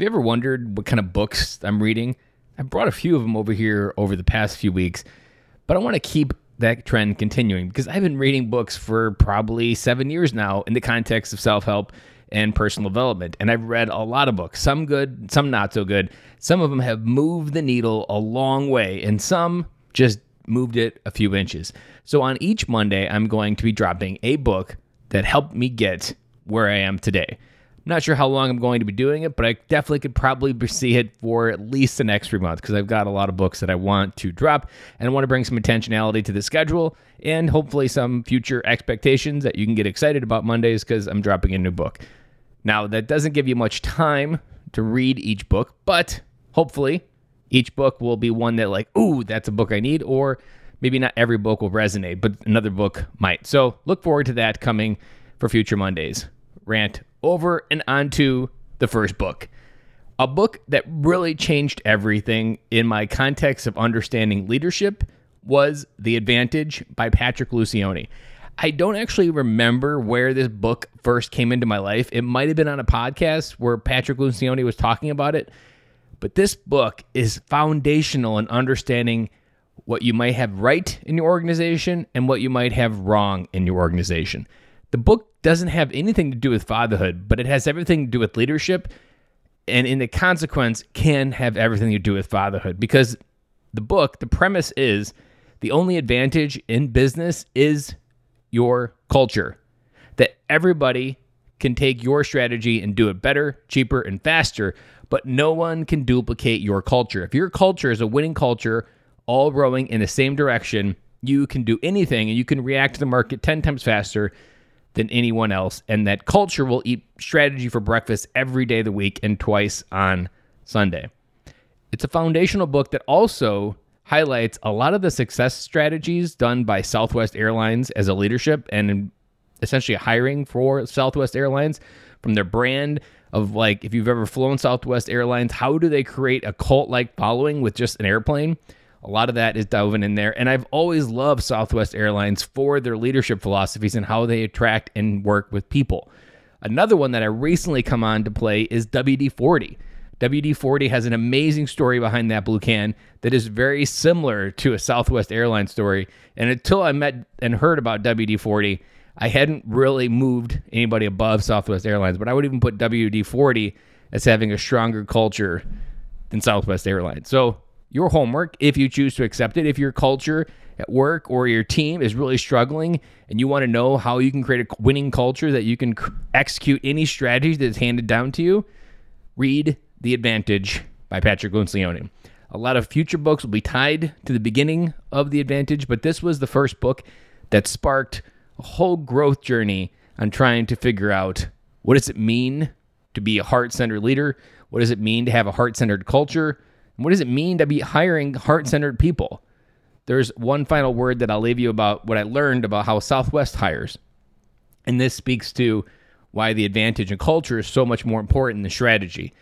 Have you ever wondered what kind of books I'm reading? I brought a few of them over here over the past few weeks, but I want to keep that trend continuing because I've been reading books for probably seven years now in the context of self help and personal development. And I've read a lot of books, some good, some not so good. Some of them have moved the needle a long way, and some just moved it a few inches. So on each Monday, I'm going to be dropping a book that helped me get where I am today. I'm not sure how long I'm going to be doing it, but I definitely could probably see it for at least the next three months because I've got a lot of books that I want to drop and I want to bring some intentionality to the schedule and hopefully some future expectations that you can get excited about Mondays because I'm dropping a new book. Now, that doesn't give you much time to read each book, but hopefully each book will be one that, like, ooh, that's a book I need, or maybe not every book will resonate, but another book might. So look forward to that coming for future Mondays. Rant over and onto the first book. A book that really changed everything in my context of understanding leadership was The Advantage by Patrick Lencioni. I don't actually remember where this book first came into my life. It might have been on a podcast where Patrick Lencioni was talking about it. But this book is foundational in understanding what you might have right in your organization and what you might have wrong in your organization. The book doesn't have anything to do with fatherhood, but it has everything to do with leadership and in the consequence can have everything to do with fatherhood because the book, the premise is the only advantage in business is your culture. That everybody can take your strategy and do it better, cheaper, and faster, but no one can duplicate your culture. If your culture is a winning culture, all rowing in the same direction, you can do anything and you can react to the market 10 times faster than anyone else. And that culture will eat strategy for breakfast every day of the week and twice on Sunday. It's a foundational book that also highlights a lot of the success strategies done by Southwest Airlines as a leadership and essentially hiring for Southwest Airlines from their brand of like if you've ever flown Southwest Airlines, how do they create a cult like following with just an airplane? A lot of that is woven in there. And I've always loved Southwest Airlines for their leadership philosophies and how they attract and work with people. Another one that I recently come on to play is WD 40. WD 40 has an amazing story behind that blue can that is very similar to a Southwest Airlines story. And until I met and heard about WD 40, I hadn't really moved anybody above Southwest Airlines, but I would even put WD 40 as having a stronger culture than Southwest Airlines. So, your homework, if you choose to accept it, if your culture at work or your team is really struggling and you want to know how you can create a winning culture that you can execute any strategy that's handed down to you, read The Advantage by Patrick Lencioni. A lot of future books will be tied to the beginning of The Advantage, but this was the first book that sparked a whole growth journey on trying to figure out what does it mean to be a heart-centered leader? What does it mean to have a heart-centered culture? And what does it mean to be hiring heart-centered people? There's one final word that I'll leave you about what I learned about how Southwest hires. And this speaks to why the advantage in culture is so much more important than strategy.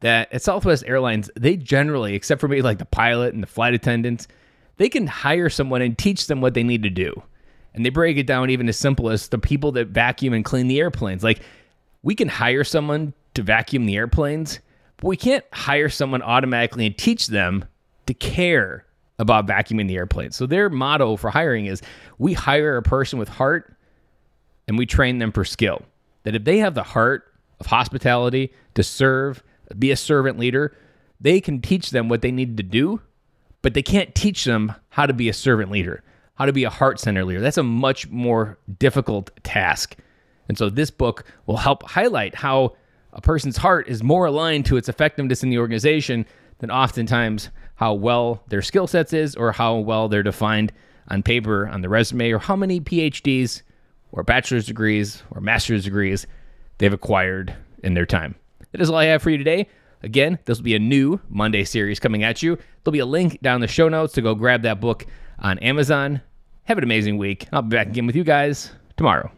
That at Southwest Airlines, they generally, except for maybe like the pilot and the flight attendants, they can hire someone and teach them what they need to do. And they break it down even as simple as the people that vacuum and clean the airplanes. Like, we can hire someone to vacuum the airplanes, but we can't hire someone automatically and teach them to care about vacuuming the airplane. So their motto for hiring is we hire a person with heart and we train them for skill. That if they have the heart of hospitality to serve, be a servant leader, they can teach them what they need to do, but they can't teach them how to be a servant leader how to be a heart center leader. That's a much more difficult task. And so this book will help highlight how a person's heart is more aligned to its effectiveness in the organization than oftentimes how well their skill sets is or how well they're defined on paper on the resume or how many PhDs or bachelor's degrees or master's degrees they've acquired in their time. That is all I have for you today. Again, this will be a new Monday series coming at you. There'll be a link down the show notes to go grab that book on Amazon. Have an amazing week. I'll be back again with you guys tomorrow.